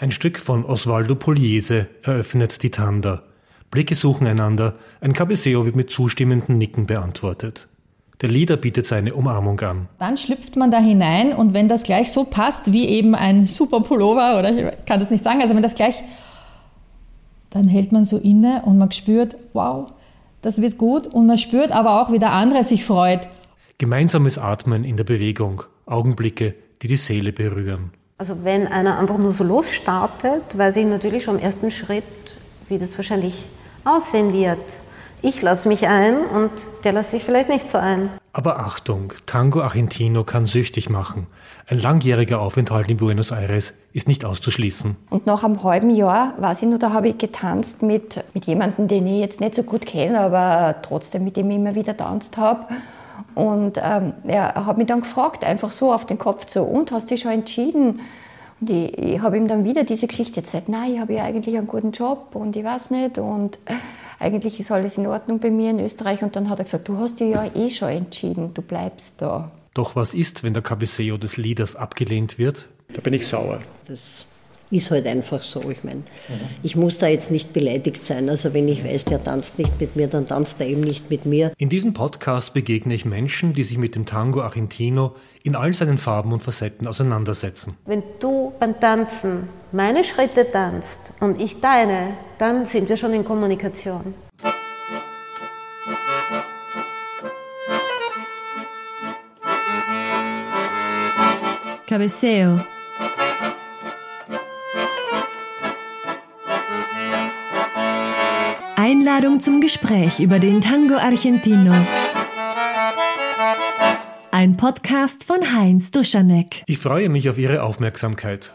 Ein Stück von Osvaldo Pugliese eröffnet die Tanda. Blicke suchen einander, ein Cabeceo wird mit zustimmenden Nicken beantwortet. Der Lieder bietet seine Umarmung an. Dann schlüpft man da hinein und wenn das gleich so passt wie eben ein super Pullover oder ich kann das nicht sagen, also wenn das gleich, dann hält man so inne und man spürt, wow, das wird gut und man spürt aber auch, wie der andere sich freut. Gemeinsames Atmen in der Bewegung, Augenblicke, die die Seele berühren. Also wenn einer einfach nur so losstartet, weiß ich natürlich schon im ersten Schritt, wie das wahrscheinlich aussehen wird. Ich lasse mich ein und der lässt sich vielleicht nicht so ein. Aber Achtung, Tango Argentino kann süchtig machen. Ein langjähriger Aufenthalt in Buenos Aires ist nicht auszuschließen. Und nach einem halben Jahr, weiß ich nur, da habe ich getanzt mit, mit jemandem, den ich jetzt nicht so gut kenne, aber trotzdem mit dem ich immer wieder tanzt habe. Und ähm, er hat mich dann gefragt, einfach so auf den Kopf zu, und hast du dich schon entschieden? Und ich, ich habe ihm dann wieder diese Geschichte erzählt, nein, ich habe ja eigentlich einen guten Job und ich weiß nicht und eigentlich ist alles in Ordnung bei mir in Österreich. Und dann hat er gesagt, du hast dich ja eh schon entschieden, du bleibst da. Doch was ist, wenn der Cabeceo des Lieders abgelehnt wird? Da bin ich sauer. Das ist halt einfach so. Ich meine, ich muss da jetzt nicht beleidigt sein. Also wenn ich weiß, der tanzt nicht mit mir, dann tanzt er eben nicht mit mir. In diesem Podcast begegne ich Menschen, die sich mit dem Tango Argentino in all seinen Farben und Facetten auseinandersetzen. Wenn du beim Tanzen meine Schritte tanzt und ich deine, dann sind wir schon in Kommunikation. Cabeceo. Einladung zum Gespräch über den Tango Argentino. Ein Podcast von Heinz Duschanek. Ich freue mich auf Ihre Aufmerksamkeit.